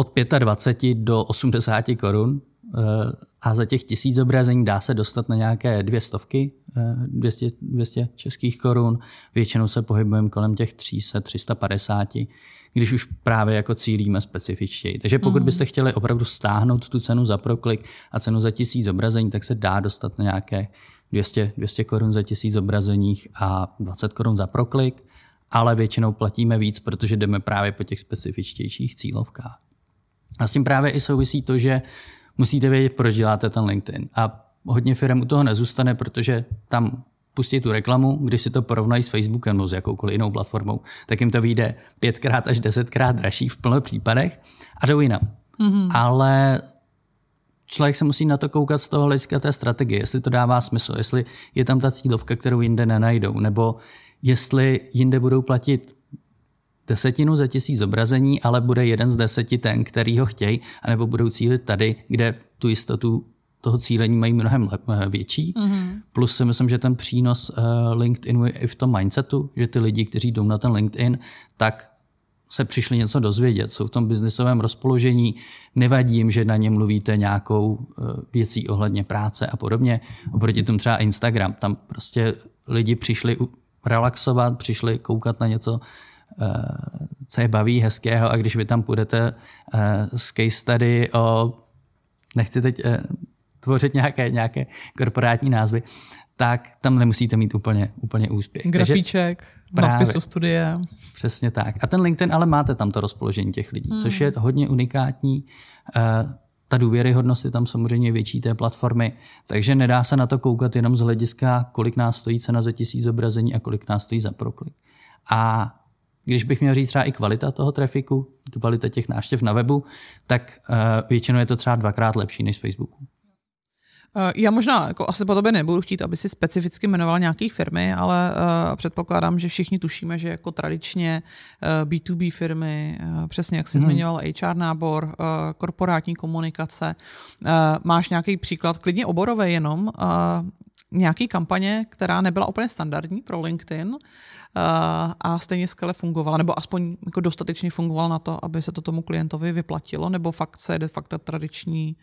od 25 do 80 korun eh, a za těch tisíc zobrazení dá se dostat na nějaké dvě stovky, 200, eh, 200 českých korun. Většinou se pohybujeme kolem těch 300, 350, když už právě jako cílíme specifičtěji. Takže pokud mm. byste chtěli opravdu stáhnout tu cenu za proklik a cenu za tisíc zobrazení, tak se dá dostat na nějaké 200, 200 korun za tisíc zobrazeních a 20 korun za proklik, ale většinou platíme víc, protože jdeme právě po těch specifičtějších cílovkách. A s tím právě i souvisí to, že musíte vědět, proč děláte ten LinkedIn. A hodně firm u toho nezůstane, protože tam pustí tu reklamu, když si to porovnají s Facebookem nebo s jakoukoliv jinou platformou, tak jim to vyjde pětkrát až desetkrát dražší v plno případech a jdou jinam. Mm-hmm. Ale člověk se musí na to koukat z toho hlediska té strategie, jestli to dává smysl, jestli je tam ta cílovka, kterou jinde nenajdou, nebo jestli jinde budou platit desetinu za tisíc zobrazení, ale bude jeden z deseti ten, který ho chtějí, anebo budou cílit tady, kde tu jistotu toho cílení mají mnohem eh, větší. Mm-hmm. Plus si myslím, že ten přínos uh, LinkedInu je i v tom mindsetu, že ty lidi, kteří jdou na ten LinkedIn, tak se přišli něco dozvědět, jsou v tom biznisovém rozpoložení, nevadí jim, že na ně mluvíte nějakou uh, věcí ohledně práce a podobně. Oproti tomu třeba Instagram, tam prostě lidi přišli relaxovat, přišli koukat na něco, Eh, co je baví hezkého a když vy tam půjdete z eh, case study o, nechci teď eh, tvořit nějaké, nějaké korporátní názvy, tak tam nemusíte mít úplně, úplně úspěch. Grafíček, nadpisu studie. Přesně tak. A ten LinkedIn ale máte tam to rozpoložení těch lidí, hmm. což je hodně unikátní. Ta důvěryhodnost je tam samozřejmě větší té platformy, takže nedá se na to koukat jenom z hlediska, kolik nás stojí cena za tisíc zobrazení a kolik nás stojí za proklik. A když bych měl říct třeba i kvalita toho trafiku, kvalita těch náštěv na webu, tak uh, většinou je to třeba dvakrát lepší než z Facebooku. Eh, já možná jako asi po tobě nebudu chtít, aby si specificky jmenoval nějaké firmy, ale uh, předpokládám, že všichni tušíme, že jako tradičně uh, B2B firmy, uh, přesně jak jsi hmm. zmiňoval HR nábor, uh, korporátní komunikace, uh, máš nějaký příklad, klidně oborové jenom, uh, nějaký kampaně, která nebyla úplně standardní pro LinkedIn, a stejně skvěle fungovala, nebo aspoň jako dostatečně fungovala na to, aby se to tomu klientovi vyplatilo, nebo fakt se jde fakt ta tradiční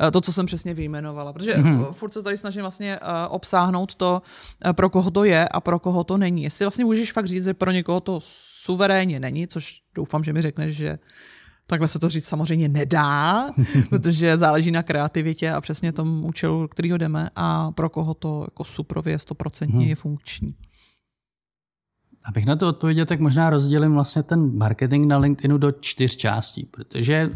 Eh, to, co jsem přesně vyjmenovala. Protože mm-hmm. furt se tady snažím vlastně uh, obsáhnout to, uh, pro koho to je a pro koho to není. Jestli vlastně můžeš fakt říct, že pro někoho to suverénně není, což doufám, že mi řekneš, že Takhle se to říct samozřejmě nedá, protože záleží na kreativitě a přesně tom účelu, kterýho jdeme a pro koho to jako suprově stoprocentně hmm. je funkční. Abych na to odpověděl, tak možná rozdělím vlastně ten marketing na LinkedInu do čtyř částí, protože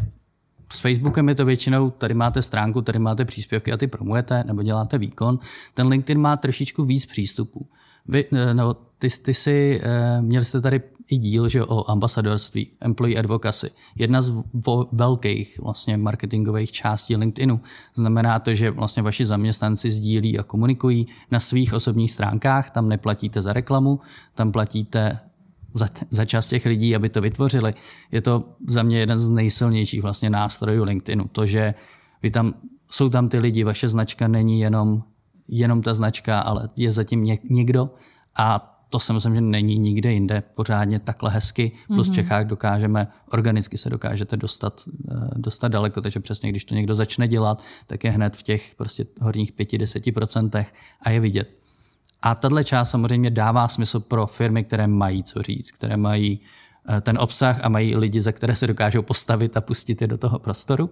s Facebookem je to většinou, tady máte stránku, tady máte příspěvky a ty promujete nebo děláte výkon. Ten LinkedIn má trošičku víc přístupů. Vy, no, ty, ty si, eh, měli jste tady i díl že, o ambasadorství, employee advocacy. Jedna z velkých vlastně marketingových částí LinkedInu. Znamená to, že vlastně vaši zaměstnanci sdílí a komunikují na svých osobních stránkách, tam neplatíte za reklamu, tam platíte za, za čas těch lidí, aby to vytvořili. Je to za mě jeden z nejsilnějších vlastně nástrojů LinkedInu. To, že vy tam, jsou tam ty lidi, vaše značka není jenom, jenom ta značka, ale je zatím někdo a to si myslím, že není nikde jinde pořádně takhle hezky. Plus mm-hmm. v Čechách dokážeme, organicky se dokážete dostat, eh, dostat daleko, takže přesně když to někdo začne dělat, tak je hned v těch prostě horních 5-10% a je vidět. A tahle část samozřejmě dává smysl pro firmy, které mají co říct, které mají eh, ten obsah a mají lidi, za které se dokážou postavit a pustit je do toho prostoru.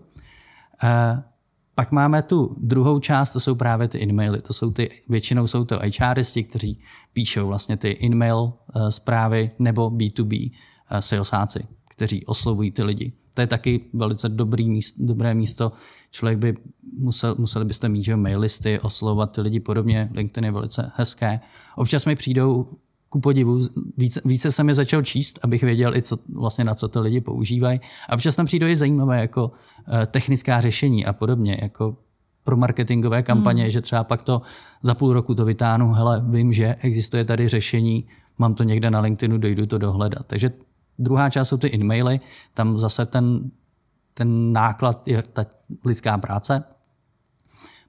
Eh, pak máme tu druhou část, to jsou právě ty e-maily. To jsou ty, většinou jsou to HRisti, kteří píšou vlastně ty e-mail eh, zprávy nebo B2B salesáci, kteří oslovují ty lidi. To je taky velice dobrý místo, dobré místo. Člověk by musel, museli byste mít že mail listy, oslovovat ty lidi podobně. LinkedIn je velice hezké. Občas mi přijdou ku podivu, více, více jsem je začal číst, abych věděl i co, vlastně na co to lidi používají. A občas tam přijdou i zajímavé jako uh, technická řešení a podobně, jako pro marketingové kampaně, hmm. že třeba pak to za půl roku to vytáhnu, hele, vím, že existuje tady řešení, mám to někde na LinkedInu, dojdu to dohledat. Takže Druhá část jsou ty e-maily, tam zase ten, ten náklad je ta lidská práce.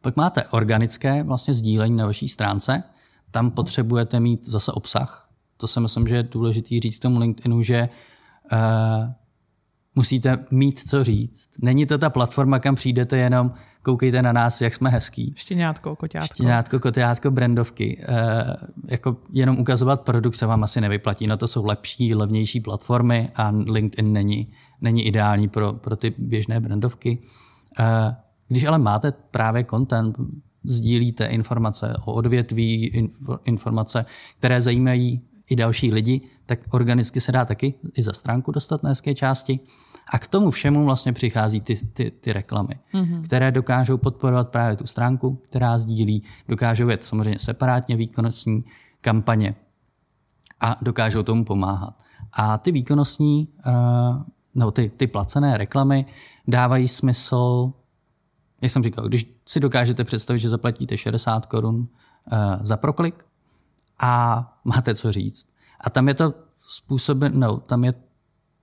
Pak máte organické vlastně sdílení na vaší stránce, tam potřebujete mít zase obsah. To si myslím, že je důležité říct tomu LinkedInu, že uh, musíte mít co říct. Není to ta platforma, kam přijdete jenom koukejte na nás, jak jsme hezký. Štěňátko, koťátko. Štěňátko, koťátko, brandovky. E, jako jenom ukazovat produkt se vám asi nevyplatí. No to jsou lepší, levnější platformy a LinkedIn není, není ideální pro, pro ty běžné brandovky. E, když ale máte právě content, sdílíte informace o odvětví, informace, které zajímají i další lidi, tak organicky se dá taky i za stránku dostat na hezké části. A k tomu všemu vlastně přichází ty, ty, ty reklamy, mm-hmm. které dokážou podporovat právě tu stránku, která sdílí, dokážou jet samozřejmě separátně výkonnostní kampaně a dokážou tomu pomáhat. A ty výkonnostní, uh, no ty, ty placené reklamy dávají smysl, jak jsem říkal, když si dokážete představit, že zaplatíte 60 korun uh, za proklik a máte co říct. A tam je to způsobem, no, tam je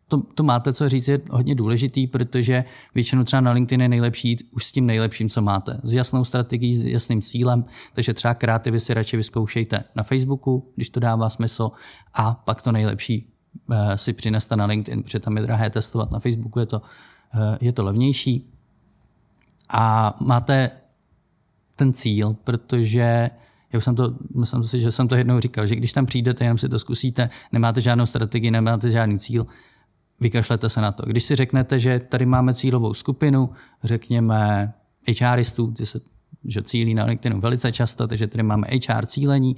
to, to máte co říct, je hodně důležitý, protože většinou třeba na LinkedIn je nejlepší jít už s tím nejlepším, co máte. S jasnou strategií, s jasným cílem, takže třeba kreativy si radši vyzkoušejte na Facebooku, když to dává smysl, a pak to nejlepší eh, si přineste na LinkedIn, protože tam je drahé testovat. Na Facebooku je to, eh, je to levnější. A máte ten cíl, protože já už jsem to, myslím si, že jsem to jednou říkal, že když tam přijdete, jenom si to zkusíte, nemáte žádnou strategii, nemáte žádný cíl, vykašlete se na to. Když si řeknete, že tady máme cílovou skupinu, řekněme HRistů, ty se že cílí na LinkedInu velice často, takže tady máme HR cílení,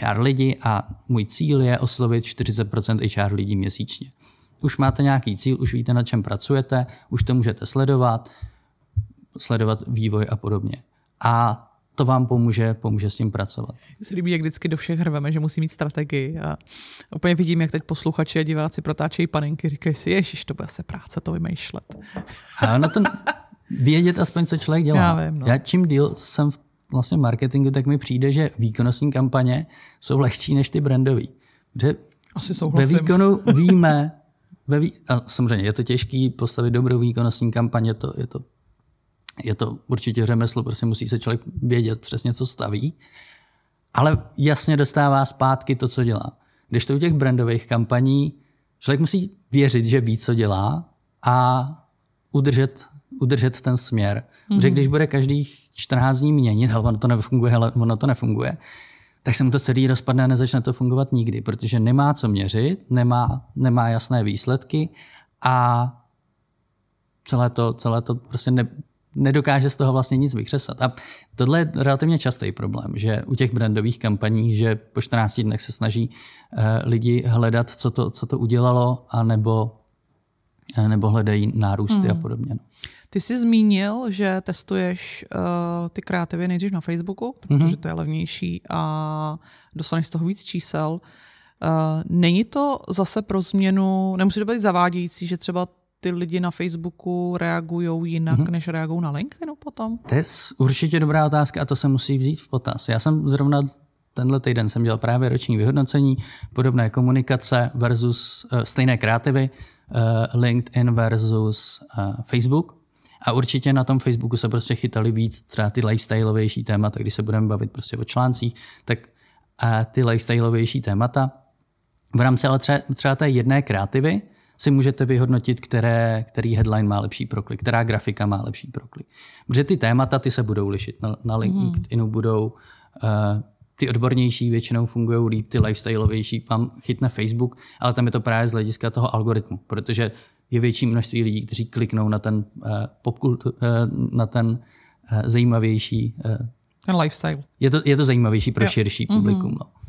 HR lidi a můj cíl je oslovit 40% HR lidí měsíčně. Už máte nějaký cíl, už víte, na čem pracujete, už to můžete sledovat, sledovat vývoj a podobně. A to vám pomůže, pomůže s tím pracovat. Mně se líbí, jak vždycky do všech hrveme, že musí mít strategii a úplně vidím, jak teď posluchači a diváci protáčejí panenky, říkají si, ježiš, to bude se práce to vymýšlet. A na ten, vědět aspoň, co člověk dělá. Já vím, no. Já čím díl jsem v vlastně marketingu, tak mi přijde, že výkonnostní kampaně jsou lehčí než ty brandové. Že Asi ve souhlasím. výkonu víme, ve vý... a samozřejmě je to těžký postavit dobrou výkonnostní kampaň, je to, je to, je to určitě řemeslo, prostě musí se člověk vědět přesně, co staví, ale jasně dostává zpátky to, co dělá. Když to u těch brandových kampaní, člověk musí věřit, že ví, co dělá a udržet, udržet ten směr. Mm-hmm. Že když bude každých 14 dní měnit, hele, ono to nefunguje, hele, ono to nefunguje, tak se mu to celý rozpadne a nezačne to fungovat nikdy, protože nemá co měřit, nemá, nemá jasné výsledky a celé to, celé to prostě ne, nedokáže z toho vlastně nic vykřesat. A tohle je relativně častý problém, že u těch brandových kampaní, že po 14 dnech se snaží uh, lidi hledat, co to, co to udělalo, anebo, uh, nebo hledají nárůsty hmm. a podobně. No. Ty jsi zmínil, že testuješ uh, ty kreativy nejdřív na Facebooku, protože mm-hmm. to je levnější a dostaneš z toho víc čísel. Uh, není to zase pro změnu, nemusí to být zavádějící, že třeba ty lidi na Facebooku reagují jinak, mm-hmm. než reagují na LinkedInu potom? To je určitě dobrá otázka a to se musí vzít v potaz. Já jsem zrovna tenhle týden jsem dělal právě roční vyhodnocení, podobné komunikace versus uh, stejné kreativy, uh, LinkedIn versus uh, Facebook. A určitě na tom Facebooku se prostě chytali víc třeba ty lifestyleovější témata, když se budeme bavit prostě o článcích, tak a ty lifestyleovější témata. V rámci ale třeba, třeba té jedné kreativy si můžete vyhodnotit, které, který headline má lepší proklik, která grafika má lepší proklik. Protože ty témata ty se budou lišit. Na, na LinkedInu budou uh, ty odbornější většinou fungují líp, ty lifestyleovější vám chytne Facebook, ale tam je to právě z hlediska toho algoritmu, protože je větší množství lidí, kteří kliknou na ten, uh, popkultu, uh, na ten uh, zajímavější. Uh, ten lifestyle. Je to, je to zajímavější pro jo. širší publikum. Mm-hmm. No.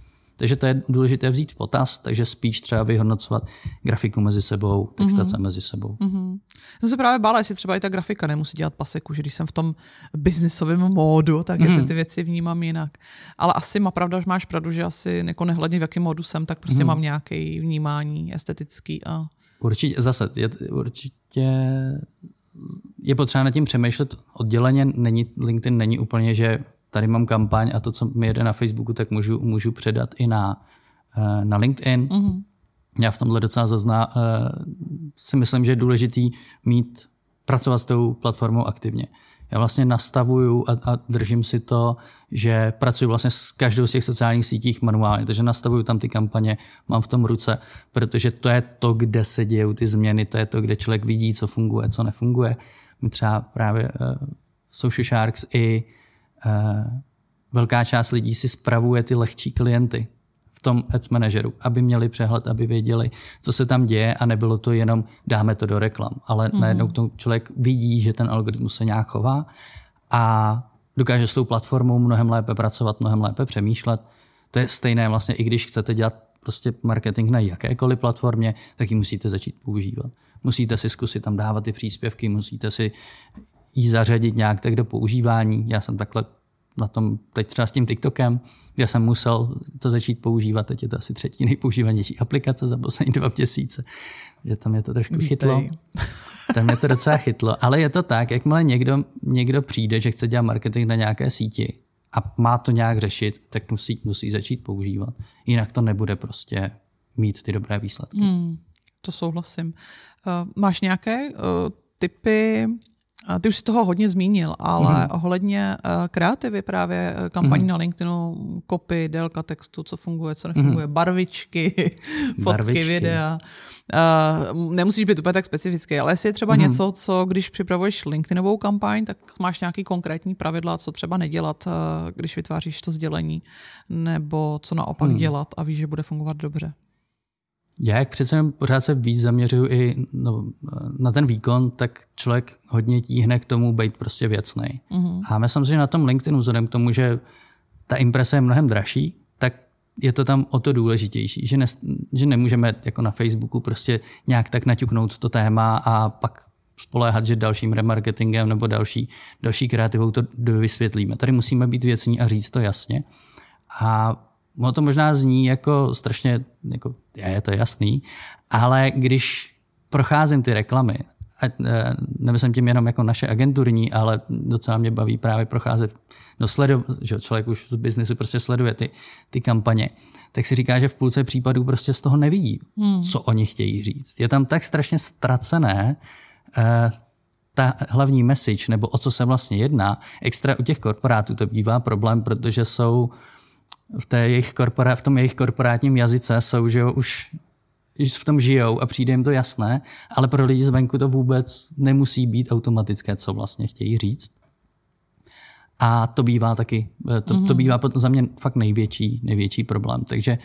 Takže to je důležité vzít v potaz, takže spíš třeba vyhodnocovat grafiku mezi sebou, textace mm-hmm. mezi sebou. Mm-hmm. Jsem se právě bála, jestli třeba i ta grafika nemusí dělat paseku, že když jsem v tom biznisovém módu, tak mm-hmm. jestli ty věci vnímám jinak. Ale asi má pravda, že máš pravdu, že asi jako nehledně v jakém módu jsem, tak prostě mm-hmm. mám nějaké vnímání estetický a Určitě, zase, je, určitě je potřeba nad tím přemýšlet odděleně. Není, LinkedIn není úplně, že tady mám kampaň a to, co mi jede na Facebooku, tak můžu, můžu předat i na, eh, na LinkedIn. Mm-hmm. Já v tomhle docela zazná, eh, si myslím, že je důležitý mít, pracovat s tou platformou aktivně já vlastně nastavuju a, a držím si to, že pracuji vlastně s každou z těch sociálních sítích manuálně, takže nastavuju tam ty kampaně, mám v tom ruce, protože to je to, kde se dějí ty změny, to je to, kde člověk vidí, co funguje, co nefunguje. My třeba právě uh, Social Sharks i uh, velká část lidí si spravuje ty lehčí klienty tom ads manageru, aby měli přehled, aby věděli, co se tam děje a nebylo to jenom dáme to do reklam, ale mm-hmm. najednou to člověk vidí, že ten algoritmus se nějak chová a dokáže s tou platformou mnohem lépe pracovat, mnohem lépe přemýšlet. To je stejné vlastně, i když chcete dělat prostě marketing na jakékoliv platformě, tak ji musíte začít používat. Musíte si zkusit tam dávat ty příspěvky, musíte si ji zařadit nějak tak do používání. Já jsem takhle na tom teď třeba s tím TikTokem, kde jsem musel to začít používat. Teď je to asi třetí nejpoužívanější aplikace za poslední dva měsíce. Že tam je to trošku Vítej. chytlo. Tam je to docela chytlo. Ale je to tak, jakmile někdo, někdo přijde, že chce dělat marketing na nějaké síti a má to nějak řešit, tak musí, musí začít používat. Jinak to nebude prostě mít ty dobré výsledky. Hmm, to souhlasím. Uh, máš nějaké uh, typy ty už si toho hodně zmínil, ale mm. ohledně uh, kreativy právě eh, kampaní mm. na LinkedInu, kopy, délka textu, co funguje, co nefunguje, mm. barvičky, fotky, barvičky. videa. Uh, nemusíš být úplně tak specifický, ale jestli je třeba mm. něco, co když připravuješ LinkedInovou kampaň, tak máš nějaký konkrétní pravidla, co třeba nedělat, uh, když vytváříš to sdělení, nebo co naopak mm. dělat a víš, že bude fungovat dobře. Já jak přece pořád se víc zaměřuju i no, na ten výkon, tak člověk hodně tíhne k tomu být prostě věcný. Mm-hmm. A si, že na tom LinkedInu, vzhledem k tomu, že ta imprese je mnohem dražší, tak je to tam o to důležitější, že, ne, že nemůžeme jako na Facebooku prostě nějak tak naťuknout to téma a pak spoléhat, že dalším remarketingem nebo další, další kreativou to vysvětlíme. Tady musíme být věcní a říct to jasně. A Ono to možná zní jako strašně, jako, je, to jasný, ale když procházím ty reklamy a e, nemyslím tím jenom jako naše agenturní, ale docela mě baví právě procházet, no sledu, že člověk už z biznesu prostě sleduje ty, ty kampaně, tak si říká, že v půlce případů prostě z toho nevidí, hmm. co oni chtějí říct. Je tam tak strašně ztracené eh, ta hlavní message, nebo o co se vlastně jedná. Extra u těch korporátů to bývá problém, protože jsou v, té jejich korporá, v tom jejich korporátním jazyce jsou, že jo, už v tom žijou a přijde jim to jasné, ale pro lidi zvenku to vůbec nemusí být automatické, co vlastně chtějí říct. A to bývá taky, to, to mhm. bývá za mě fakt největší, největší problém. Takže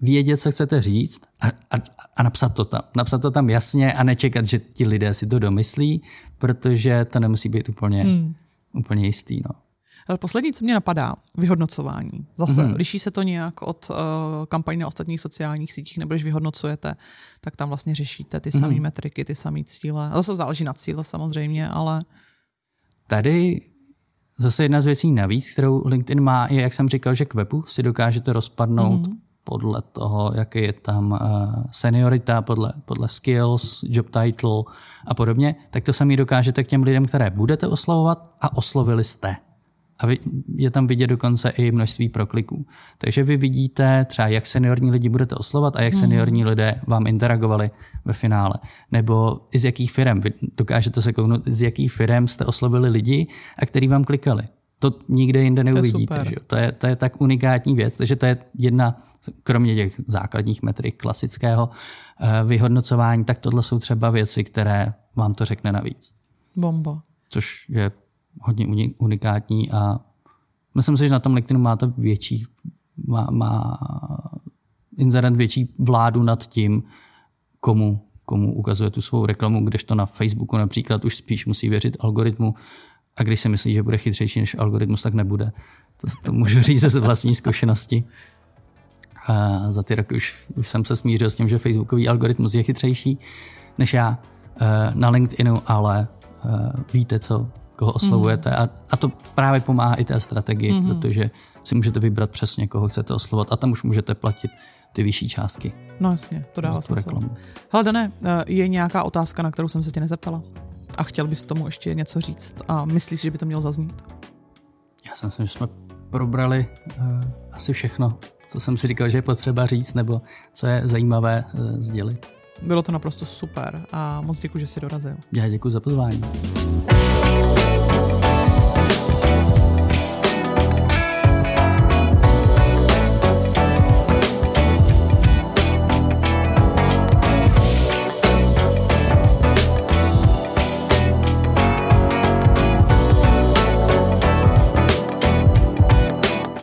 vědět, co chcete říct a, a, a napsat to tam. Napsat to tam jasně a nečekat, že ti lidé si to domyslí, protože to nemusí být úplně, hmm. úplně jistý. No. Ale poslední, co mě napadá, vyhodnocování. Zase mm-hmm. liší se to nějak od uh, kampaní na ostatních sociálních sítích, nebo když vyhodnocujete, tak tam vlastně řešíte ty mm-hmm. samé metriky, ty samé cíle. A zase záleží na cíle samozřejmě, ale... Tady zase jedna z věcí navíc, kterou LinkedIn má, je, jak jsem říkal, že k webu si dokážete rozpadnout mm-hmm. podle toho, jaký je tam uh, seniorita, podle, podle skills, job title a podobně, tak to sami dokážete k těm lidem, které budete oslovovat a oslovili jste. A je tam vidět dokonce i množství prokliků. Takže vy vidíte třeba, jak seniorní lidi budete oslovat a jak mhm. seniorní lidé vám interagovali ve finále. Nebo i z jakých firm. Vy dokážete se kouknout, z jakých firm jste oslovili lidi a který vám klikali. To nikde jinde neuvidíte. To je, že? To, je, to je tak unikátní věc. Takže to je jedna, kromě těch základních metrik klasického eh, vyhodnocování, tak tohle jsou třeba věci, které vám to řekne navíc. Bomba. Což je hodně unikátní a myslím si, že na tom LinkedInu má to větší, má, má inzerent větší vládu nad tím, komu, komu ukazuje tu svou reklamu, kdežto na Facebooku například už spíš musí věřit algoritmu a když si myslí, že bude chytřejší než algoritmus, tak nebude. To, to můžu říct ze vlastní zkušenosti. A za ty roky už, už jsem se smířil s tím, že Facebookový algoritmus je chytřejší než já eh, na LinkedInu, ale eh, víte, co, koho oslovujete. Mm. A, a to právě pomáhá i té strategii, mm. protože si můžete vybrat přesně, koho chcete oslovovat a tam už můžete platit ty vyšší částky. No jasně, to dává smysl. Hele, Dané, eh, je nějaká otázka, na kterou jsem se tě nezeptala? A chtěl bys tomu ještě něco říct? A myslíš, že by to mělo zaznít? Já si myslím, že jsme probrali uh, asi všechno, co jsem si říkal, že je potřeba říct, nebo co je zajímavé uh, sdělit. Bylo to naprosto super a moc děkuji, že jsi dorazil. Já děkuji za pozvání.